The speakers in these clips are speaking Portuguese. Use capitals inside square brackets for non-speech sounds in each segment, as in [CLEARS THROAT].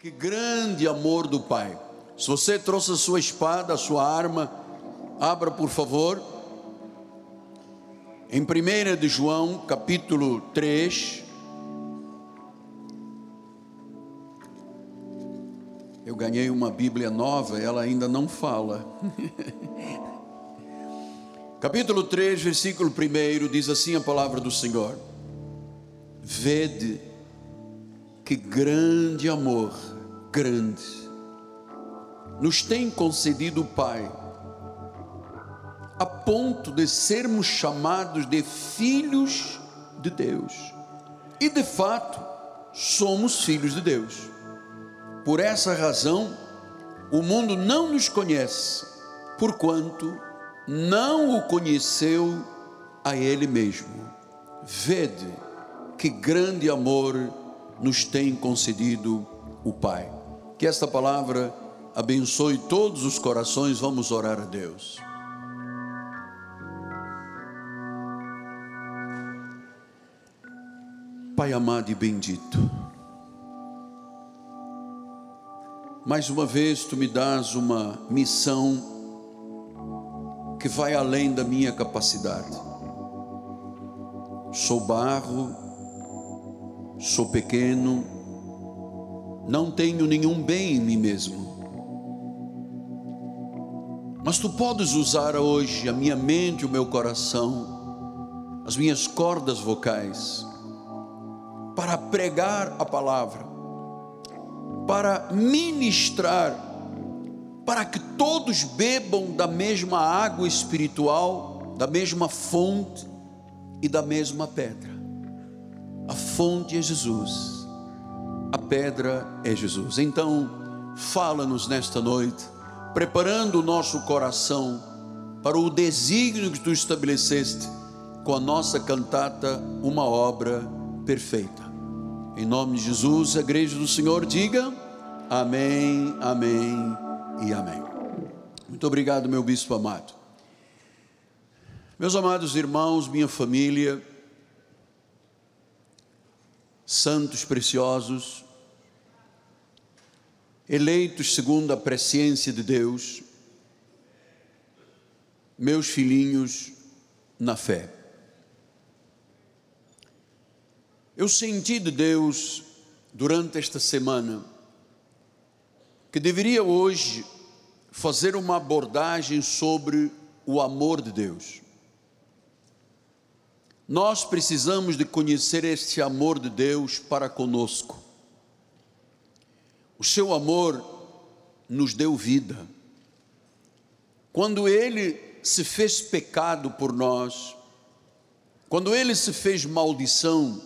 Que grande amor do Pai. Se você trouxe a sua espada, a sua arma, abra por favor. Em 1 de João, capítulo 3. Eu ganhei uma Bíblia nova, ela ainda não fala. [LAUGHS] capítulo 3, versículo 1 diz assim a palavra do Senhor: Vede que grande amor, grande, nos tem concedido o Pai, a ponto de sermos chamados de filhos de Deus. E de fato, somos filhos de Deus. Por essa razão, o mundo não nos conhece, porquanto não o conheceu a Ele mesmo. Vede que grande amor nos tem concedido o Pai. Que esta palavra abençoe todos os corações, vamos orar a Deus. Pai amado e bendito, mais uma vez tu me dás uma missão que vai além da minha capacidade. Sou barro, sou pequeno, não tenho nenhum bem em mim mesmo. Mas tu podes usar hoje a minha mente, o meu coração, as minhas cordas vocais, para pregar a palavra, para ministrar, para que todos bebam da mesma água espiritual, da mesma fonte e da mesma pedra. Fonte é Jesus, a pedra é Jesus. Então, fala-nos nesta noite, preparando o nosso coração para o desígnio que tu estabeleceste com a nossa cantata, uma obra perfeita. Em nome de Jesus, a igreja do Senhor diga: Amém, Amém e Amém. Muito obrigado, meu bispo amado. Meus amados irmãos, minha família, santos preciosos, eleitos segundo a presciência de Deus, meus filhinhos na fé. Eu senti de Deus durante esta semana que deveria hoje fazer uma abordagem sobre o amor de Deus. Nós precisamos de conhecer este amor de Deus para conosco. O seu amor nos deu vida. Quando ele se fez pecado por nós, quando ele se fez maldição,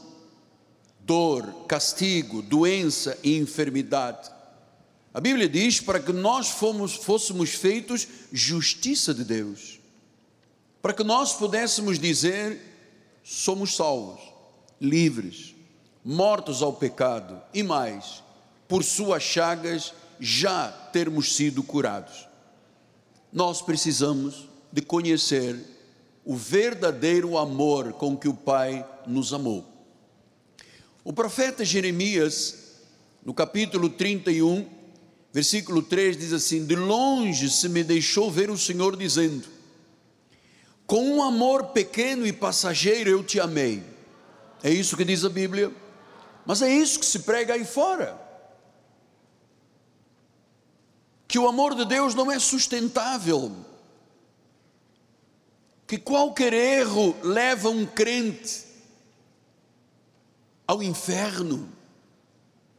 dor, castigo, doença e enfermidade, a Bíblia diz para que nós fomos, fôssemos feitos justiça de Deus, para que nós pudéssemos dizer somos salvos, livres, mortos ao pecado e mais, por suas chagas já termos sido curados. Nós precisamos de conhecer o verdadeiro amor com que o Pai nos amou. O profeta Jeremias, no capítulo 31, versículo 3, diz assim: De longe se me deixou ver o Senhor dizendo: com um amor pequeno e passageiro eu te amei. É isso que diz a Bíblia. Mas é isso que se prega aí fora. Que o amor de Deus não é sustentável. Que qualquer erro leva um crente ao inferno.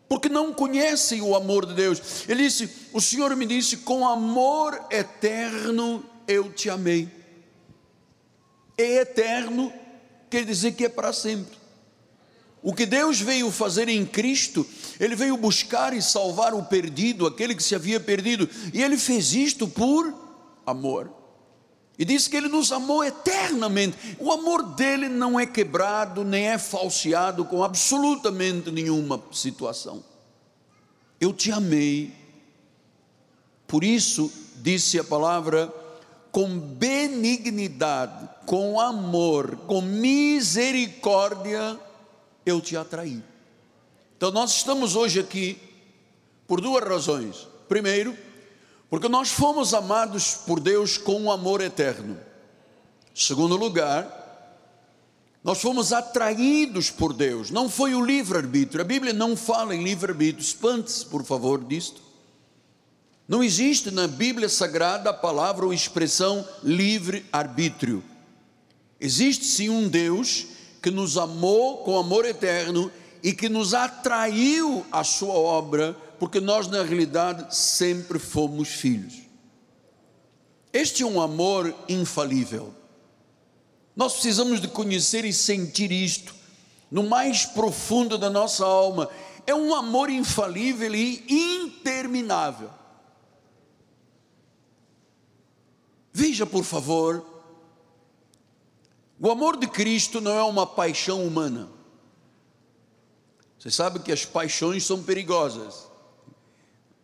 Porque não conhecem o amor de Deus. Ele disse: O Senhor me disse, com amor eterno eu te amei é eterno, quer dizer que é para sempre. O que Deus veio fazer em Cristo, Ele veio buscar e salvar o perdido, aquele que se havia perdido, e Ele fez isto por amor. E diz que Ele nos amou eternamente. O amor dele não é quebrado, nem é falseado com absolutamente nenhuma situação. Eu te amei, por isso, disse a palavra, com benignidade, com amor, com misericórdia, eu te atraí. Então nós estamos hoje aqui Por duas razões. Primeiro, porque nós fomos amados por Deus com um amor eterno. Segundo lugar, nós fomos atraídos por Deus, não foi o livre-arbítrio. A Bíblia não fala em livre-arbítrio. Espante-se, por favor, disto. Não existe na Bíblia Sagrada a palavra ou expressão livre-arbítrio. Existe sim um Deus que nos amou com amor eterno e que nos atraiu à sua obra, porque nós na realidade sempre fomos filhos. Este é um amor infalível. Nós precisamos de conhecer e sentir isto no mais profundo da nossa alma. É um amor infalível e interminável. Veja, por favor, o amor de Cristo não é uma paixão humana. Você sabe que as paixões são perigosas.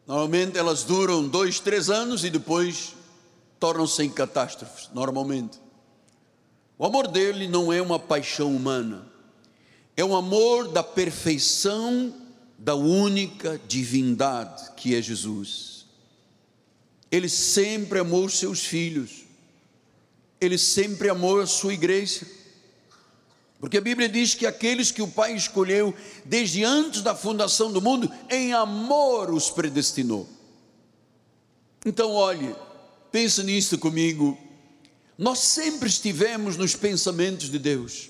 Normalmente elas duram dois, três anos e depois tornam-se em catástrofes, normalmente. O amor dele não é uma paixão humana, é um amor da perfeição da única divindade que é Jesus. Ele sempre amou seus filhos, ele sempre amou a sua igreja. Porque a Bíblia diz que aqueles que o Pai escolheu desde antes da fundação do mundo, em amor os predestinou. Então, olhe, pense nisso comigo. Nós sempre estivemos nos pensamentos de Deus.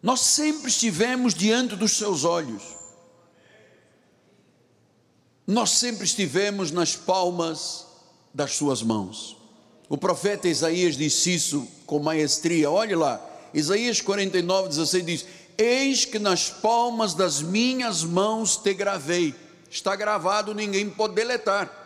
Nós sempre estivemos diante dos seus olhos. Nós sempre estivemos nas palmas das suas mãos. O profeta Isaías disse isso com maestria. Olhe lá, Isaías 49, 16 diz: Eis que nas palmas das minhas mãos te gravei. Está gravado, ninguém pode deletar.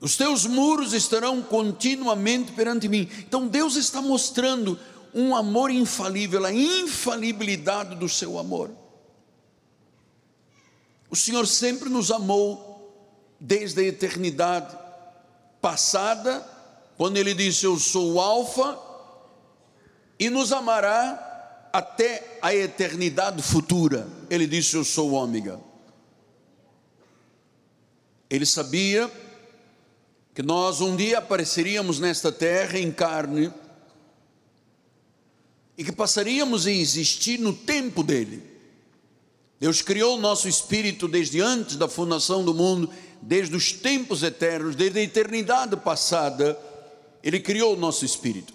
Os teus muros estarão continuamente perante mim. Então Deus está mostrando um amor infalível, a infalibilidade do seu amor. O Senhor sempre nos amou desde a eternidade passada, quando ele disse: Eu sou o Alfa, e nos amará até a eternidade futura. Ele disse: Eu sou o Ômega. Ele sabia que nós um dia apareceríamos nesta terra em carne e que passaríamos a existir no tempo dele. Deus criou o nosso espírito desde antes da fundação do mundo desde os tempos eternos, desde a eternidade passada, Ele criou o nosso espírito.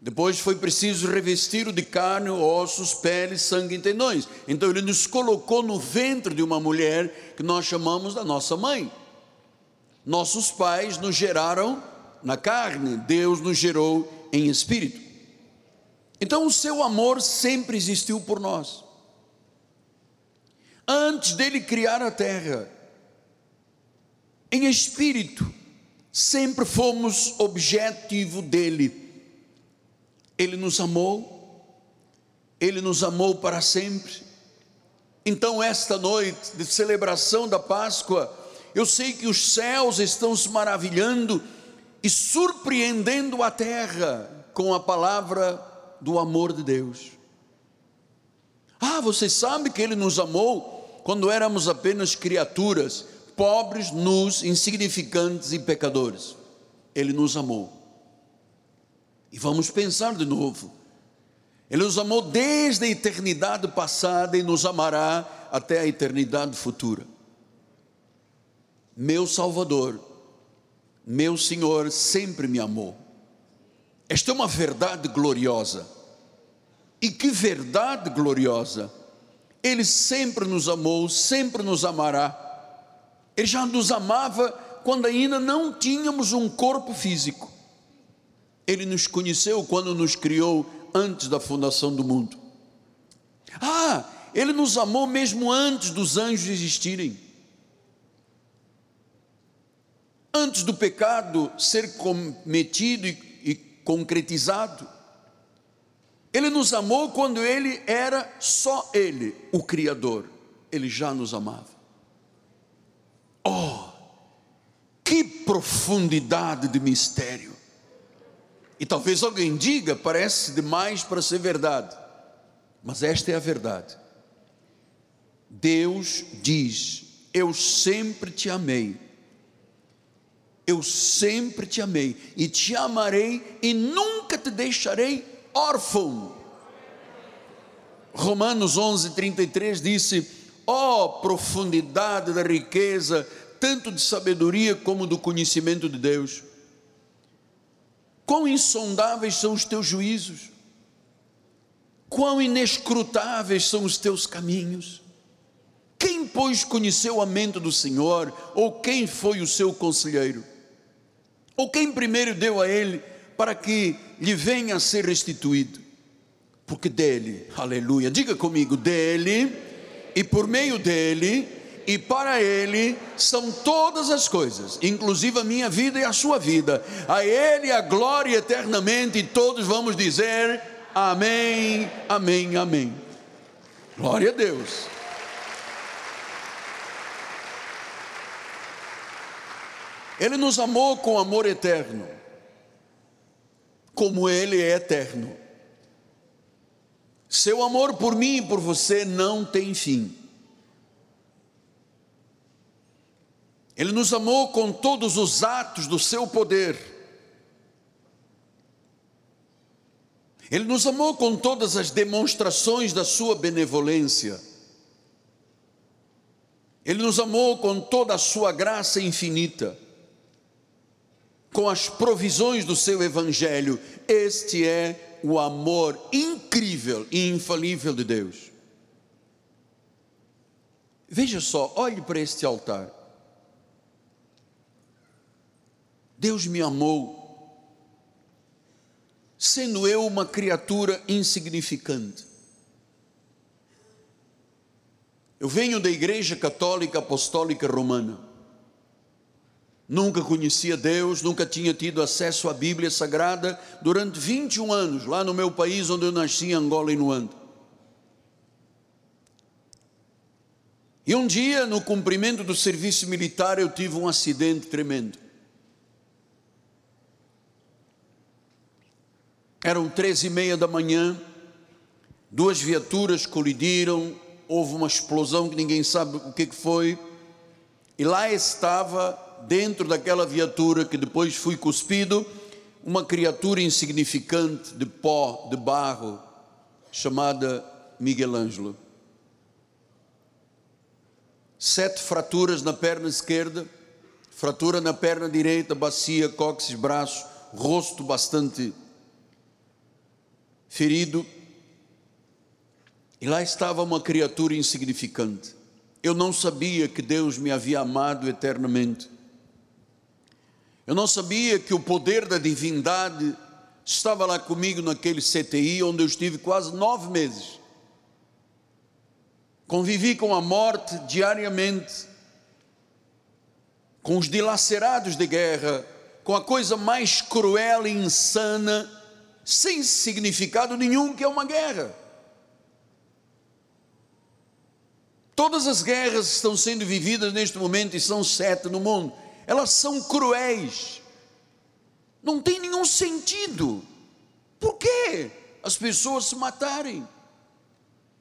Depois foi preciso revesti-lo de carne, ossos, pele, sangue e tendões. Então Ele nos colocou no ventre de uma mulher que nós chamamos da nossa mãe. Nossos pais nos geraram na carne, Deus nos gerou em espírito. Então o seu amor sempre existiu por nós. Antes dele criar a terra, em espírito, sempre fomos objetivo dele. Ele nos amou, ele nos amou para sempre. Então, esta noite de celebração da Páscoa, eu sei que os céus estão se maravilhando e surpreendendo a terra com a palavra do amor de Deus. Ah, você sabe que Ele nos amou quando éramos apenas criaturas, pobres, nus, insignificantes e pecadores. Ele nos amou. E vamos pensar de novo. Ele nos amou desde a eternidade passada e nos amará até a eternidade futura. Meu Salvador, meu Senhor sempre me amou. Esta é uma verdade gloriosa. E que verdade gloriosa! Ele sempre nos amou, sempre nos amará ele já nos amava quando ainda não tínhamos um corpo físico. Ele nos conheceu quando nos criou antes da fundação do mundo. Ah, ele nos amou mesmo antes dos anjos existirem. Antes do pecado ser cometido e, e concretizado. Ele nos amou quando ele era só ele, o Criador. Ele já nos amava. Oh, que profundidade de mistério! E talvez alguém diga, parece demais para ser verdade. Mas esta é a verdade. Deus diz: Eu sempre te amei. Eu sempre te amei e te amarei e nunca te deixarei órfão. Romanos 11, 33 disse: Ó oh, profundidade da riqueza, tanto de sabedoria como do conhecimento de Deus. Quão insondáveis são os teus juízos, quão inescrutáveis são os teus caminhos. Quem, pois, conheceu a mente do Senhor, ou quem foi o seu conselheiro? Ou quem primeiro deu a ele para que lhe venha a ser restituído? Porque dele, aleluia, diga comigo, dele e por meio dele e para ele são todas as coisas, inclusive a minha vida e a sua vida. A ele a glória eternamente e todos vamos dizer amém, amém, amém. Glória a Deus. Ele nos amou com amor eterno, como Ele é eterno. Seu amor por mim e por você não tem fim. Ele nos amou com todos os atos do seu poder. Ele nos amou com todas as demonstrações da sua benevolência. Ele nos amou com toda a sua graça infinita com as provisões do seu evangelho. Este é o amor incrível e infalível de Deus. Veja só, olhe para este altar. Deus me amou, sendo eu uma criatura insignificante. Eu venho da Igreja Católica Apostólica Romana. Nunca conhecia Deus, nunca tinha tido acesso à Bíblia Sagrada durante 21 anos, lá no meu país onde eu nasci, Angola e Luanda. E um dia, no cumprimento do serviço militar, eu tive um acidente tremendo. Eram três e meia da manhã, duas viaturas colidiram, houve uma explosão que ninguém sabe o que foi, e lá estava dentro daquela viatura que depois fui cuspido, uma criatura insignificante de pó, de barro, chamada Miguel Ângelo. Sete fraturas na perna esquerda, fratura na perna direita, bacia, cóccix, braço, rosto bastante ferido. E lá estava uma criatura insignificante. Eu não sabia que Deus me havia amado eternamente. Eu não sabia que o poder da divindade estava lá comigo naquele CTI, onde eu estive quase nove meses. Convivi com a morte diariamente, com os dilacerados de guerra, com a coisa mais cruel e insana, sem significado nenhum, que é uma guerra. Todas as guerras estão sendo vividas neste momento e são sete no mundo elas são cruéis, não tem nenhum sentido. Por que as pessoas se matarem?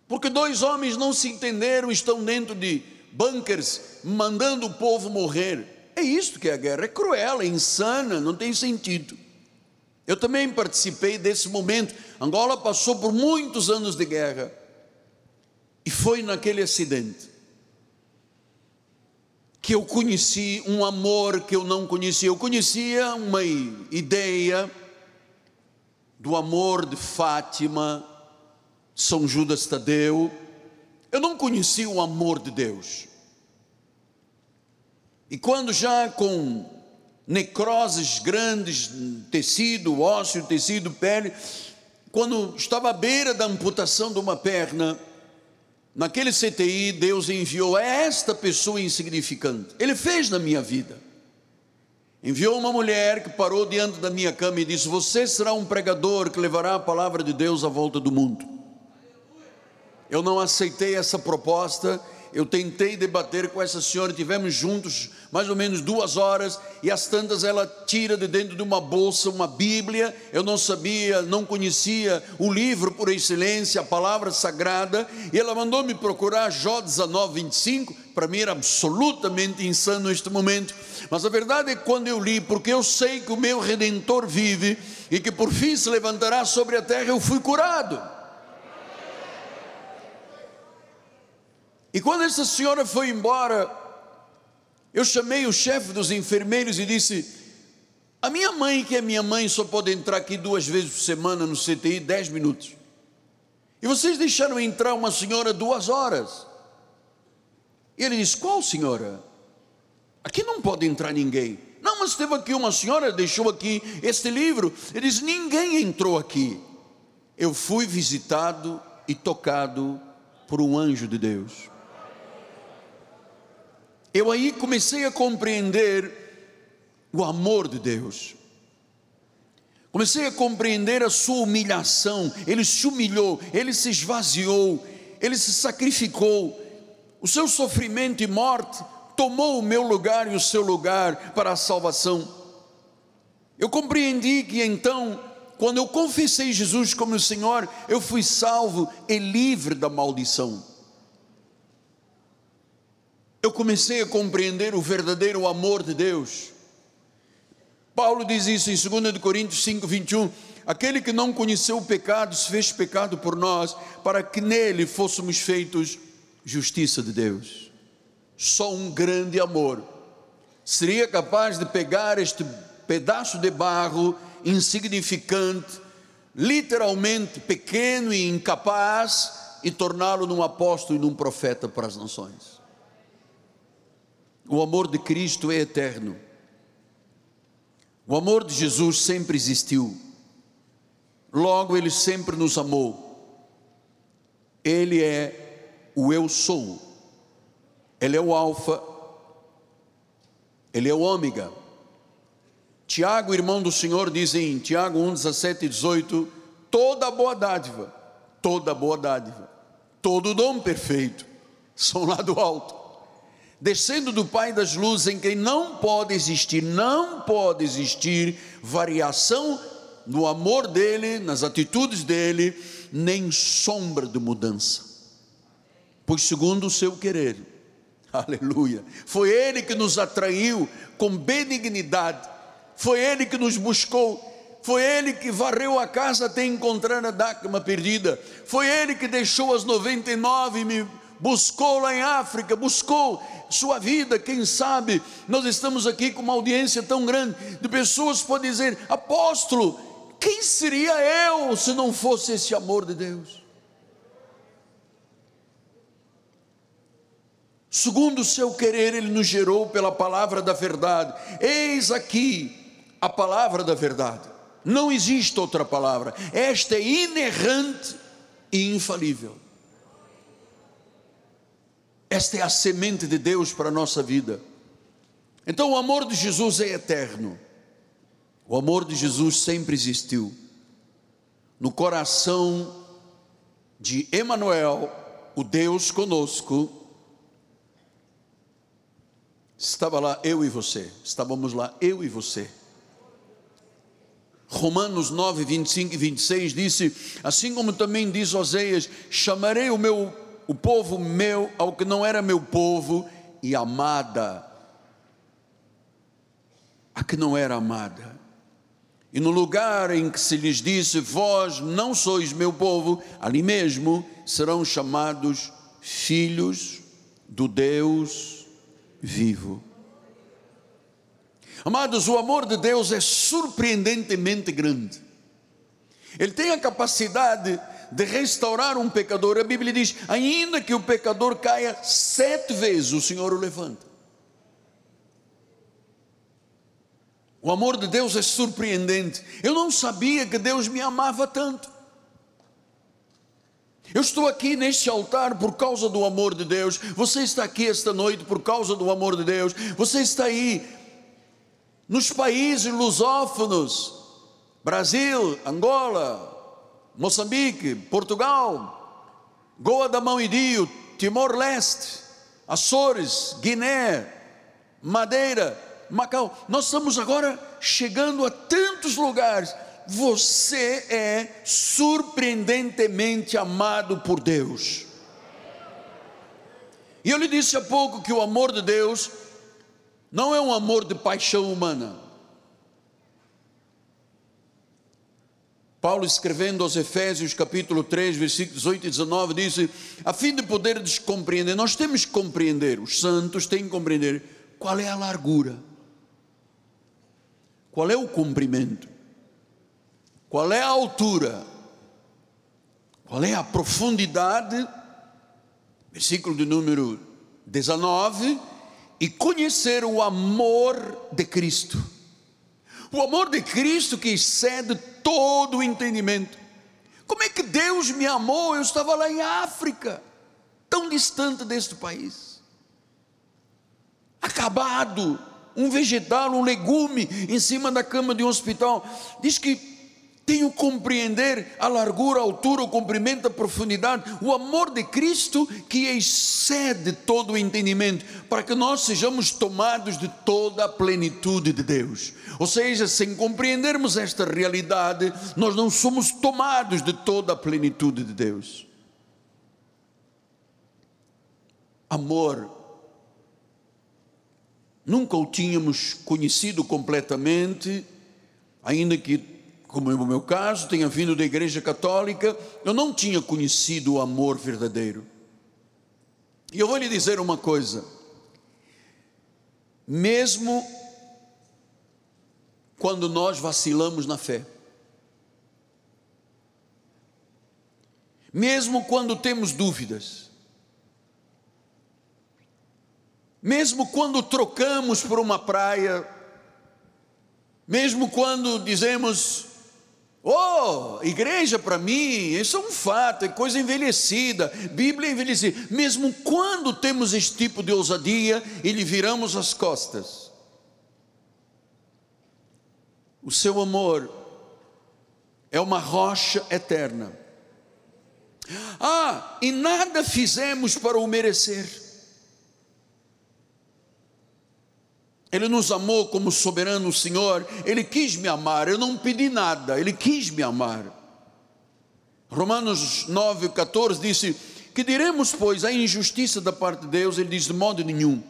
Porque dois homens não se entenderam, estão dentro de bunkers, mandando o povo morrer. É isso que é a guerra, é cruel, é insana, não tem sentido. Eu também participei desse momento. Angola passou por muitos anos de guerra. E foi naquele acidente que eu conheci um amor que eu não conhecia. Eu conhecia uma ideia do amor de Fátima, São Judas Tadeu. Eu não conhecia o amor de Deus. E quando já com necroses grandes, tecido ósseo, tecido pele, quando estava à beira da amputação de uma perna, Naquele CTI, Deus enviou esta pessoa insignificante. Ele fez na minha vida. Enviou uma mulher que parou diante da minha cama e disse: Você será um pregador que levará a palavra de Deus à volta do mundo. Eu não aceitei essa proposta. Eu tentei debater com essa senhora, tivemos juntos mais ou menos duas horas, e às tantas ela tira de dentro de uma bolsa uma Bíblia. Eu não sabia, não conhecia o livro por excelência, a palavra sagrada, e ela mandou me procurar Jó 19, 25. Para mim era absolutamente insano neste momento, mas a verdade é que quando eu li, porque eu sei que o meu redentor vive e que por fim se levantará sobre a terra, eu fui curado. E quando essa senhora foi embora, eu chamei o chefe dos enfermeiros e disse: A minha mãe, que é minha mãe, só pode entrar aqui duas vezes por semana no CTI, dez minutos. E vocês deixaram entrar uma senhora duas horas. E ele disse: Qual senhora? Aqui não pode entrar ninguém. Não, mas teve aqui uma senhora, deixou aqui este livro. Ele diz: Ninguém entrou aqui. Eu fui visitado e tocado por um anjo de Deus eu aí comecei a compreender o amor de Deus. Comecei a compreender a sua humilhação. Ele se humilhou, ele se esvaziou, ele se sacrificou. O seu sofrimento e morte tomou o meu lugar e o seu lugar para a salvação. Eu compreendi que então, quando eu confessei Jesus como Senhor, eu fui salvo e livre da maldição eu comecei a compreender o verdadeiro amor de Deus. Paulo diz isso em 2 Coríntios 5, 21. Aquele que não conheceu o pecado se fez pecado por nós, para que nele fôssemos feitos justiça de Deus. Só um grande amor seria capaz de pegar este pedaço de barro insignificante, literalmente pequeno e incapaz, e torná-lo num apóstolo e num profeta para as nações. O amor de Cristo é eterno. O amor de Jesus sempre existiu. Logo, Ele sempre nos amou. Ele é o Eu Sou. Ele é o Alfa. Ele é o Ômega. Tiago, irmão do Senhor, diz em Tiago 1, 17 e 18: toda boa dádiva, toda boa dádiva, todo dom perfeito, são lá do alto descendo do Pai das luzes, em quem não pode existir, não pode existir variação no amor dele, nas atitudes dele, nem sombra de mudança. Pois segundo o seu querer, [LAUGHS] aleluia, foi ele que nos atraiu com benignidade, foi ele que nos buscou, foi ele que varreu a casa até encontrar a dácama perdida, foi ele que deixou as 99 e me buscou lá em África, buscou sua vida, quem sabe nós estamos aqui com uma audiência tão grande de pessoas que podem dizer: apóstolo, quem seria eu se não fosse esse amor de Deus? Segundo o seu querer, Ele nos gerou pela palavra da verdade. Eis aqui a palavra da verdade. Não existe outra palavra. Esta é inerrante e infalível. Esta é a semente de Deus para a nossa vida. Então o amor de Jesus é eterno. O amor de Jesus sempre existiu. No coração de Emanuel, o Deus conosco, estava lá eu e você. Estávamos lá eu e você. Romanos 9, 25 e 26 disse: Assim como também diz Oséias: Chamarei o meu o povo meu ao que não era meu povo, e amada a que não era amada. E no lugar em que se lhes disse: Vós não sois meu povo, ali mesmo serão chamados filhos do Deus vivo. Amados, o amor de Deus é surpreendentemente grande. Ele tem a capacidade de restaurar um pecador, a Bíblia diz: ainda que o pecador caia sete vezes, o Senhor o levanta. O amor de Deus é surpreendente. Eu não sabia que Deus me amava tanto. Eu estou aqui neste altar por causa do amor de Deus. Você está aqui esta noite por causa do amor de Deus. Você está aí nos países lusófonos, Brasil, Angola, Moçambique, Portugal, Goa da Mão e Dio, Timor-Leste, Açores, Guiné, Madeira, Macau. Nós estamos agora chegando a tantos lugares. Você é surpreendentemente amado por Deus. E eu lhe disse há pouco que o amor de Deus não é um amor de paixão humana. Paulo escrevendo aos Efésios capítulo 3, versículos 18 e 19, disse, a fim de poder compreender, nós temos que compreender, os santos têm que compreender qual é a largura, qual é o comprimento, qual é a altura, qual é a profundidade, versículo de número 19, e conhecer o amor de Cristo. O amor de Cristo que excede todo o entendimento. Como é que Deus me amou? Eu estava lá em África, tão distante deste país, acabado, um vegetal, um legume em cima da cama de um hospital. Diz que tenho compreender a largura, a altura, o comprimento, a profundidade, o amor de Cristo que excede todo o entendimento, para que nós sejamos tomados de toda a plenitude de Deus. Ou seja, sem compreendermos esta realidade, nós não somos tomados de toda a plenitude de Deus. Amor, nunca o tínhamos conhecido completamente, ainda que como no meu caso, tenha vindo da igreja católica, eu não tinha conhecido o amor verdadeiro. E eu vou lhe dizer uma coisa: mesmo quando nós vacilamos na fé, mesmo quando temos dúvidas, mesmo quando trocamos por uma praia, mesmo quando dizemos, Oh, igreja para mim, isso é um fato, é coisa envelhecida, Bíblia é envelhecida. Mesmo quando temos esse tipo de ousadia e lhe viramos as costas, o seu amor é uma rocha eterna. Ah, e nada fizemos para o merecer. Ele nos amou como soberano Senhor, Ele quis me amar, eu não pedi nada, Ele quis me amar. Romanos 9, 14 disse: Que diremos, pois, a injustiça da parte de Deus? Ele diz: De modo nenhum.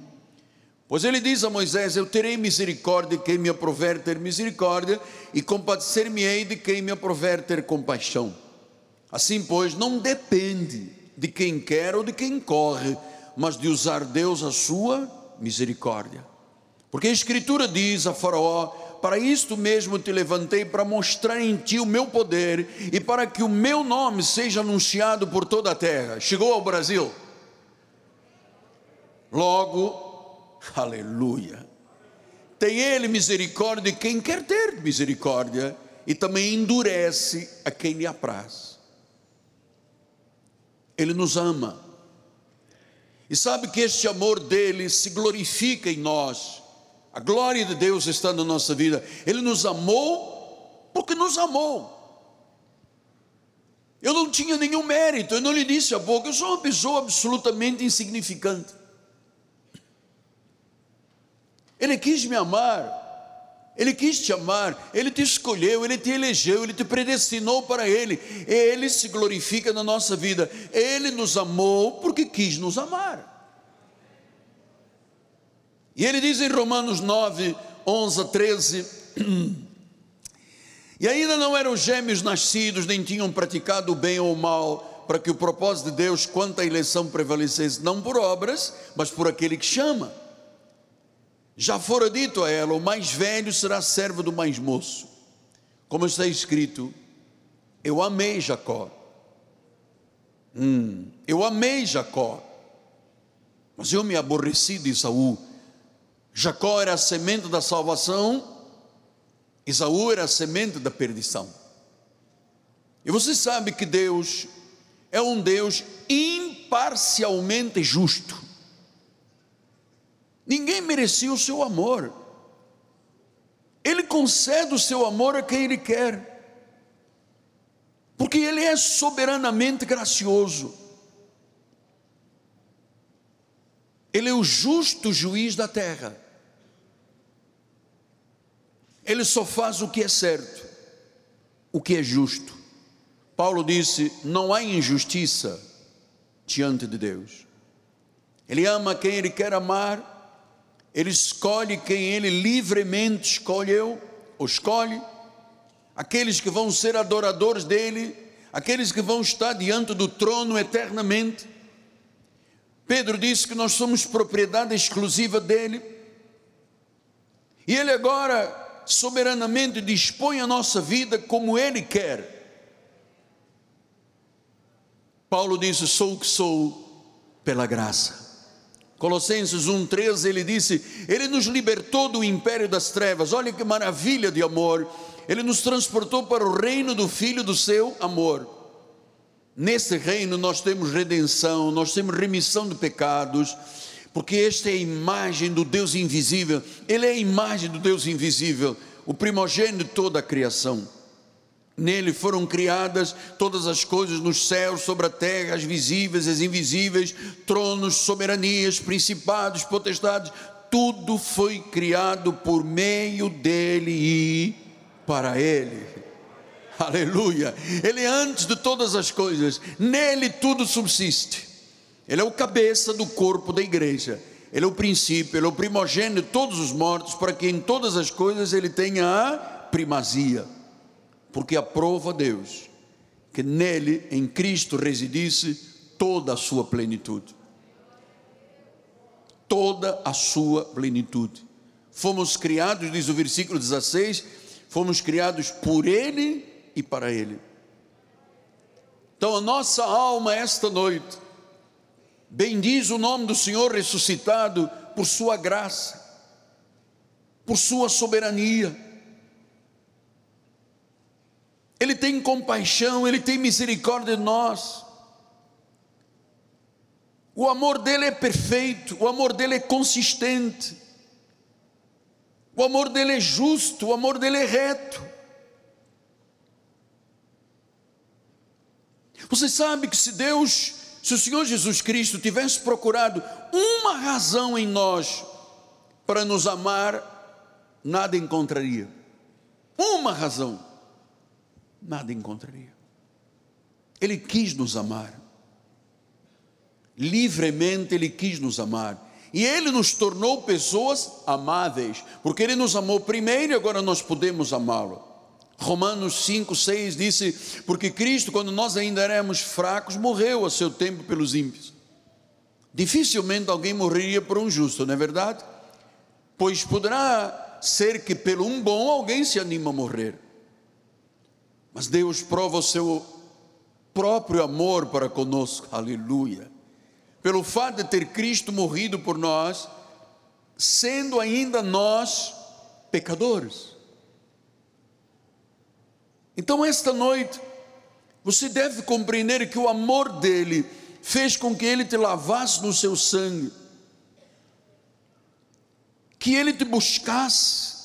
Pois ele diz a Moisés: Eu terei misericórdia de quem me aprover ter misericórdia, e compadecer-me-ei de quem me aprover ter compaixão. Assim, pois, não depende de quem quer ou de quem corre, mas de usar Deus a sua misericórdia. Porque a Escritura diz a Faraó: Para isto mesmo te levantei, para mostrar em ti o meu poder e para que o meu nome seja anunciado por toda a terra. Chegou ao Brasil. Logo, [LAUGHS] aleluia. Tem ele misericórdia de quem quer ter misericórdia e também endurece a quem lhe apraz. Ele nos ama. E sabe que este amor dele se glorifica em nós a glória de Deus está na nossa vida. Ele nos amou porque nos amou. Eu não tinha nenhum mérito, eu não lhe disse há pouco, eu sou uma pessoa absolutamente insignificante. Ele quis me amar, Ele quis te amar, Ele te escolheu, Ele te elegeu, Ele te predestinou para Ele, Ele se glorifica na nossa vida, Ele nos amou porque quis nos amar. E ele diz em Romanos 9, 11 a 13: [CLEARS THROAT] E ainda não eram gêmeos nascidos, nem tinham praticado o bem ou o mal, para que o propósito de Deus quanto à eleição prevalecesse, não por obras, mas por aquele que chama. Já fora dito a ela: o mais velho será servo do mais moço. Como está escrito, eu amei Jacó. Hum, eu amei Jacó, mas eu me aborreci de Saul Jacó era a semente da salvação, Isaú era a semente da perdição. E você sabe que Deus é um Deus imparcialmente justo. Ninguém merecia o seu amor. Ele concede o seu amor a quem ele quer. Porque ele é soberanamente gracioso. Ele é o justo juiz da terra. Ele só faz o que é certo, o que é justo. Paulo disse: não há injustiça diante de Deus. Ele ama quem ele quer amar, ele escolhe quem ele livremente escolheu ou escolhe, aqueles que vão ser adoradores dele, aqueles que vão estar diante do trono eternamente. Pedro disse que nós somos propriedade exclusiva dele, e ele agora soberanamente dispõe a nossa vida como Ele quer. Paulo disse: Sou o que sou pela graça. Colossenses 1,13 ele disse: Ele nos libertou do império das trevas, olha que maravilha de amor, Ele nos transportou para o reino do Filho do seu amor. Nesse reino nós temos redenção, nós temos remissão de pecados, porque esta é a imagem do Deus invisível, Ele é a imagem do Deus invisível, o primogênito de toda a criação. Nele foram criadas todas as coisas nos céus, sobre a terra, as visíveis, as invisíveis, tronos, soberanias, principados, potestades, tudo foi criado por meio dele e para ele. Aleluia! Ele é antes de todas as coisas, nele tudo subsiste. Ele é o cabeça do corpo da igreja. Ele é o princípio, ele é o primogênito de todos os mortos, para que em todas as coisas ele tenha a primazia. Porque aprova Deus que nele, em Cristo, residisse toda a sua plenitude. Toda a sua plenitude. Fomos criados, diz o versículo 16, fomos criados por Ele e para Ele. Então a nossa alma, esta noite, Bendiz o nome do Senhor ressuscitado por Sua graça, por Sua soberania. Ele tem compaixão, Ele tem misericórdia de nós. O amor dele é perfeito, o amor dele é consistente, o amor dele é justo, o amor dele é reto. Você sabe que se Deus se o Senhor Jesus Cristo tivesse procurado uma razão em nós para nos amar, nada encontraria. Uma razão, nada encontraria. Ele quis nos amar. Livremente ele quis nos amar. E ele nos tornou pessoas amáveis, porque ele nos amou primeiro e agora nós podemos amá-lo. Romanos 5, 6 disse: Porque Cristo, quando nós ainda éramos fracos, morreu a seu tempo pelos ímpios. Dificilmente alguém morreria por um justo, não é verdade? Pois poderá ser que pelo um bom alguém se anima a morrer. Mas Deus prova o seu próprio amor para conosco, aleluia. Pelo fato de ter Cristo morrido por nós, sendo ainda nós pecadores. Então, esta noite, você deve compreender que o amor dele fez com que ele te lavasse no seu sangue, que ele te buscasse.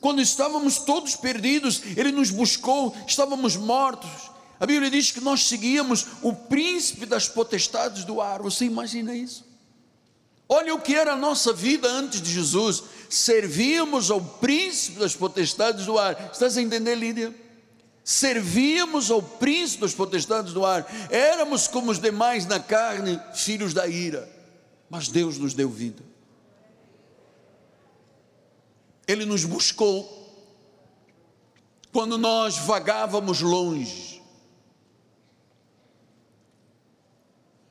Quando estávamos todos perdidos, ele nos buscou, estávamos mortos. A Bíblia diz que nós seguíamos o príncipe das potestades do ar. Você imagina isso? Olha o que era a nossa vida antes de Jesus. Servíamos ao príncipe das potestades do ar. Estás a entender, Lídia? Servíamos ao príncipe das potestades do ar, éramos como os demais na carne, filhos da ira, mas Deus nos deu vida. Ele nos buscou quando nós vagávamos longe.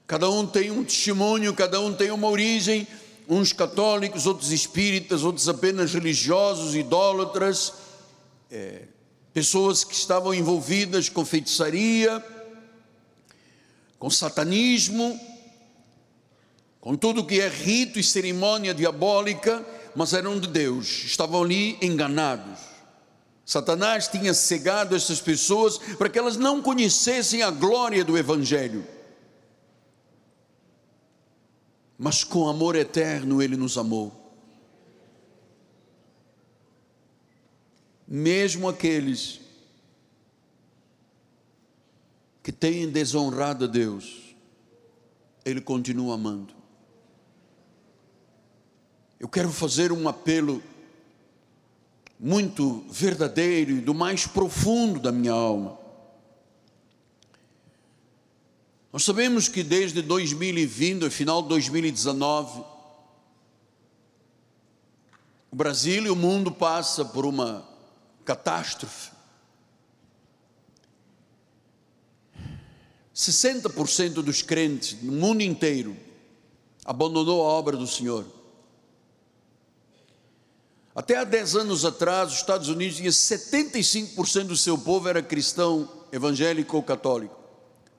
Cada um tem um testemunho, cada um tem uma origem, uns católicos, outros espíritas, outros apenas religiosos, idólatras. É, pessoas que estavam envolvidas com feitiçaria, com satanismo, com tudo que é rito e cerimônia diabólica, mas eram de Deus, estavam ali enganados. Satanás tinha cegado essas pessoas para que elas não conhecessem a glória do Evangelho. Mas com amor eterno ele nos amou. Mesmo aqueles que têm desonrado a Deus, Ele continua amando. eu quero fazer um apelo muito verdadeiro e do mais profundo da minha alma. Nós sabemos que desde 2020, final de 2019, o Brasil e o mundo passa por uma catástrofe. 60% dos crentes no mundo inteiro abandonou a obra do Senhor. Até há 10 anos atrás, os Estados Unidos tinha 75% do seu povo era cristão, evangélico ou católico.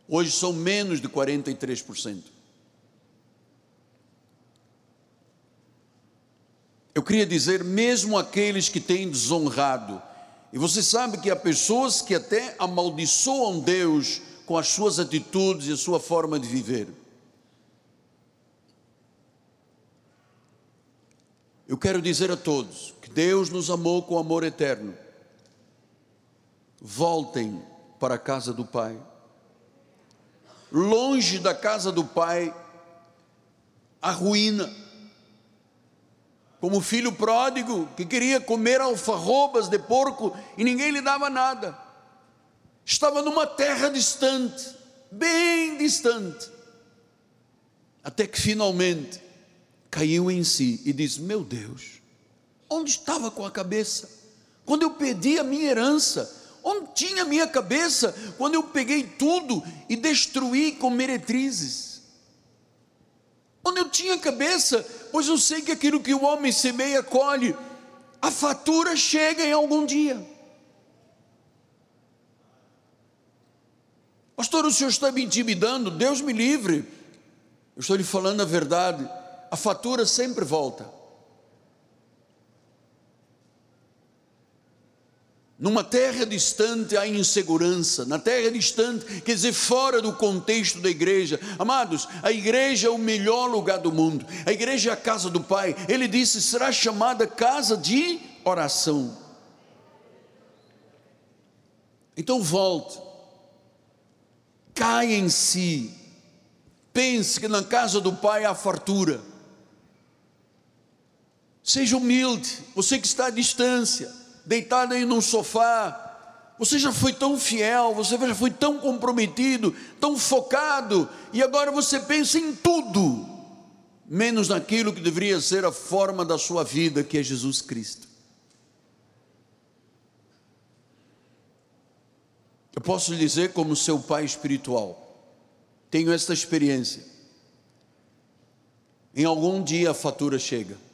Hoje são menos de 43%. Eu queria dizer, mesmo aqueles que têm desonrado, e você sabe que há pessoas que até amaldiçoam Deus com as suas atitudes e a sua forma de viver. Eu quero dizer a todos que Deus nos amou com amor eterno. Voltem para a casa do Pai. Longe da casa do Pai, a ruína. Como o filho pródigo que queria comer alfarrobas de porco e ninguém lhe dava nada. Estava numa terra distante, bem distante. Até que finalmente caiu em si e disse: Meu Deus, onde estava com a cabeça? Quando eu pedi a minha herança, onde tinha a minha cabeça? Quando eu peguei tudo e destruí com meretrizes. Onde eu tinha cabeça, pois eu sei que aquilo que o homem semeia, colhe, a fatura chega em algum dia. Pastor, o senhor está me intimidando, Deus me livre. Eu estou lhe falando a verdade a fatura sempre volta. Numa terra distante há insegurança, na terra distante, quer dizer, fora do contexto da igreja. Amados, a igreja é o melhor lugar do mundo, a igreja é a casa do Pai. Ele disse: será chamada casa de oração. Então volte, caia em si, pense que na casa do Pai há fartura. Seja humilde, você que está à distância, deitado aí num sofá, você já foi tão fiel, você já foi tão comprometido, tão focado, e agora você pensa em tudo, menos naquilo que deveria ser a forma da sua vida, que é Jesus Cristo. Eu posso lhe dizer, como seu pai espiritual, tenho esta experiência. Em algum dia a fatura chega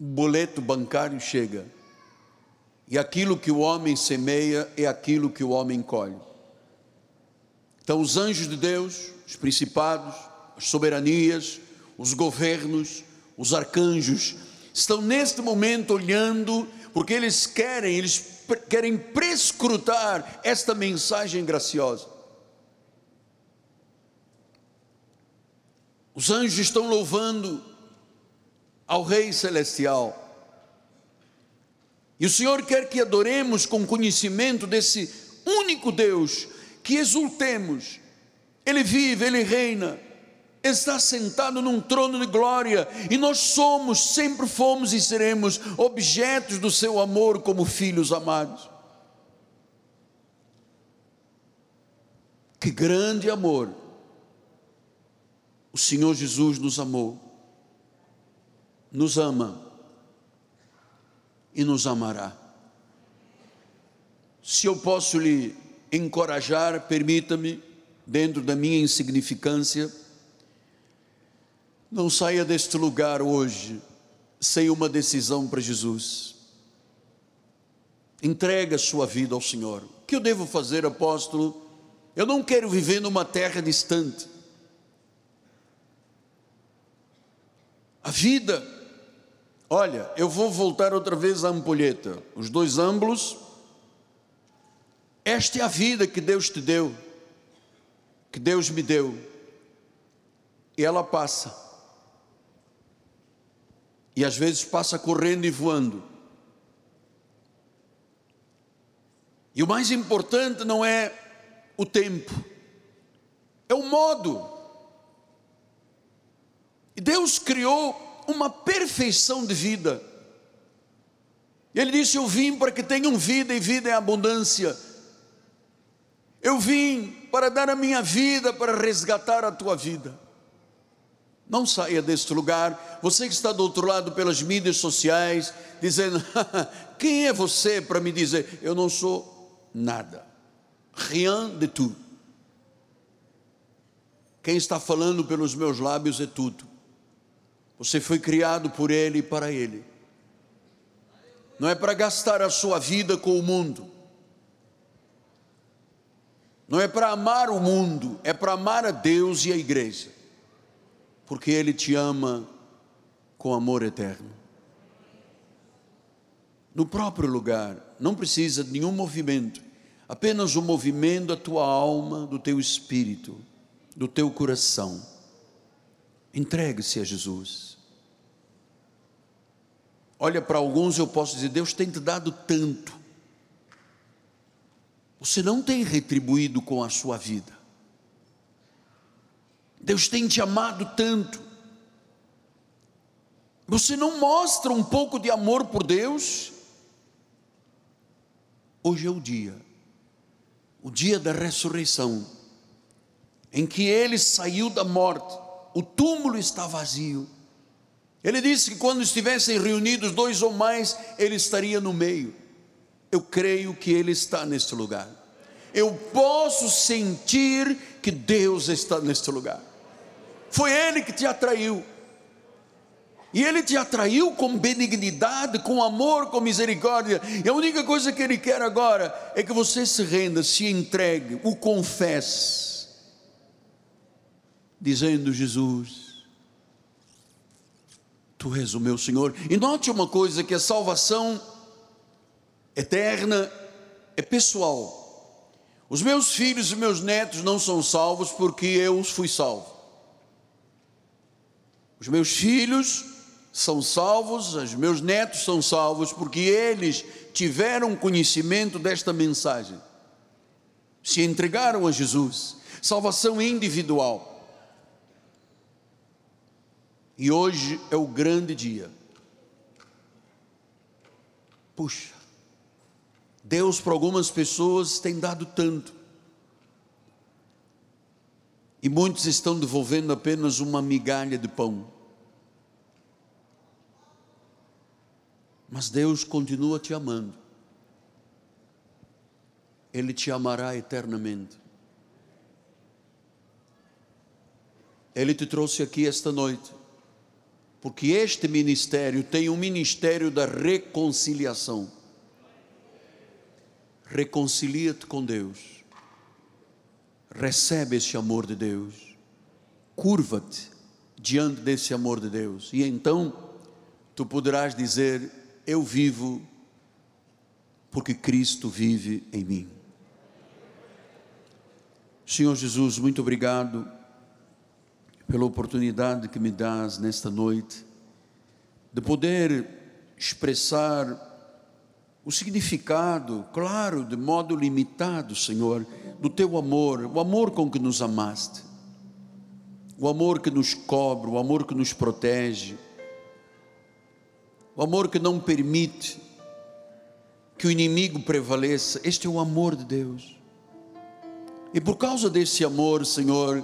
boleto bancário chega. E aquilo que o homem semeia é aquilo que o homem colhe. Então, os anjos de Deus, os principados, as soberanias, os governos, os arcanjos, estão neste momento olhando, porque eles querem, eles querem prescrutar esta mensagem graciosa. Os anjos estão louvando ao Rei Celestial. E o Senhor quer que adoremos com conhecimento desse único Deus, que exultemos. Ele vive, ele reina, está sentado num trono de glória, e nós somos, sempre fomos e seremos objetos do seu amor como filhos amados. Que grande amor o Senhor Jesus nos amou nos ama e nos amará. Se eu posso lhe encorajar, permita-me, dentro da minha insignificância, não saia deste lugar hoje sem uma decisão para Jesus. Entrega sua vida ao Senhor. O que eu devo fazer, apóstolo? Eu não quero viver numa terra distante. A vida Olha, eu vou voltar outra vez à ampulheta. Os dois âmbulos. Esta é a vida que Deus te deu, que Deus me deu. E ela passa. E às vezes passa correndo e voando. E o mais importante não é o tempo, é o modo. E Deus criou uma perfeição de vida. Ele disse: Eu vim para que tenham vida e vida em abundância. Eu vim para dar a minha vida, para resgatar a tua vida. Não saia deste lugar, você que está do outro lado pelas mídias sociais, dizendo: [LAUGHS] Quem é você para me dizer? Eu não sou nada, rien de tout. Quem está falando pelos meus lábios é tudo. Você foi criado por Ele e para Ele. Não é para gastar a sua vida com o mundo não é para amar o mundo, é para amar a Deus e a igreja, porque Ele te ama com amor eterno. No próprio lugar, não precisa de nenhum movimento, apenas o movimento da tua alma, do teu espírito, do teu coração. Entregue-se a Jesus. Olha, para alguns eu posso dizer: Deus tem te dado tanto, você não tem retribuído com a sua vida. Deus tem te amado tanto. Você não mostra um pouco de amor por Deus? Hoje é o dia, o dia da ressurreição, em que ele saiu da morte, o túmulo está vazio. Ele disse que quando estivessem reunidos dois ou mais, ele estaria no meio. Eu creio que Ele está neste lugar. Eu posso sentir que Deus está neste lugar. Foi Ele que te atraiu. E Ele te atraiu com benignidade, com amor, com misericórdia. E a única coisa que Ele quer agora é que você se renda, se entregue, o confesse, dizendo: Jesus, Tu és o meu Senhor. E note uma coisa: que a salvação eterna é pessoal. Os meus filhos e meus netos não são salvos porque eu os fui salvo. Os meus filhos são salvos, os meus netos são salvos porque eles tiveram conhecimento desta mensagem. Se entregaram a Jesus. Salvação individual. E hoje é o grande dia. Puxa, Deus, para algumas pessoas, tem dado tanto. E muitos estão devolvendo apenas uma migalha de pão. Mas Deus continua te amando. Ele te amará eternamente. Ele te trouxe aqui esta noite, porque este ministério tem um ministério da reconciliação. Reconcilia-te com Deus, recebe esse amor de Deus, curva-te diante desse amor de Deus, e então tu poderás dizer: Eu vivo porque Cristo vive em mim. Senhor Jesus, muito obrigado pela oportunidade que me dás nesta noite de poder expressar o significado, claro, de modo limitado, Senhor, do teu amor, o amor com que nos amaste, o amor que nos cobre, o amor que nos protege, o amor que não permite que o inimigo prevaleça. Este é o amor de Deus. E por causa desse amor, Senhor,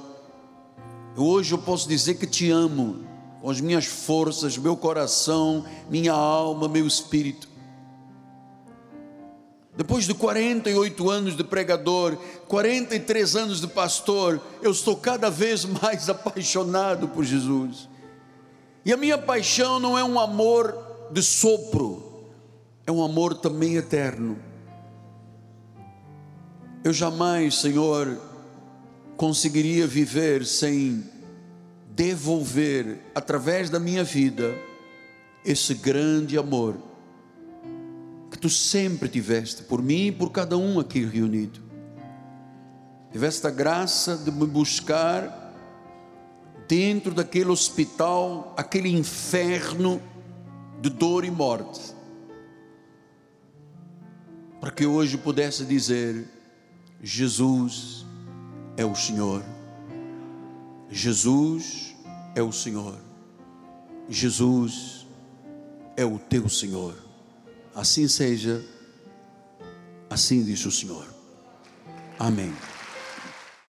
hoje eu posso dizer que te amo com as minhas forças, meu coração, minha alma, meu espírito. Depois de 48 anos de pregador, 43 anos de pastor, eu estou cada vez mais [LAUGHS] apaixonado por Jesus. E a minha paixão não é um amor de sopro, é um amor também eterno. Eu jamais, Senhor, conseguiria viver sem devolver através da minha vida esse grande amor que tu sempre tiveste por mim e por cada um aqui reunido. Tiveste a graça de me buscar dentro daquele hospital, aquele inferno de dor e morte, para que hoje pudesse dizer: Jesus é o Senhor. Jesus é o Senhor. Jesus é o teu Senhor. Assim seja, assim diz o Senhor. Amém.